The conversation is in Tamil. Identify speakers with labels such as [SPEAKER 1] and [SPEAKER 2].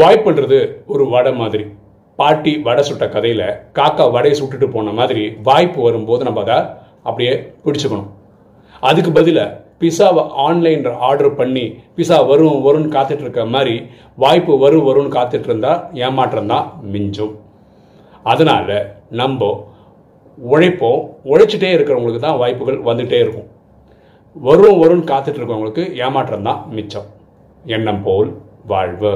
[SPEAKER 1] வாய்ப்புன்றது ஒரு வடை மாதிரி. பாட்டி வடை சுட்ட கதையில் காக்கா வடையை சுட்டுட்டு போன மாதிரி வாய்ப்பு வரும்போது நம்ம அதை அப்படியே பிடிச்சுக்கணும். அதுக்கு பதிலாக பிஸாவை ஆன்லைனில் ஆர்டர் பண்ணி பிஸா வரும் வரும்னு காத்துட்டு இருக்க மாதிரி வாய்ப்பு வரும் வரும்னு காத்துட்டு இருந்தால் ஏமாற்றம் தான் மிஞ்சும். அதனால் நம்ம உழைப்போம். உழைச்சிட்டே இருக்கிறவங்களுக்கு தான் வாய்ப்புகள் வந்துகிட்டே இருக்கும். வரும் வரும்னு காத்துட்டு இருக்கவங்களுக்கு ஏமாற்றம் தான் மிச்சம். எண்ணம் போல் வாழ்வு.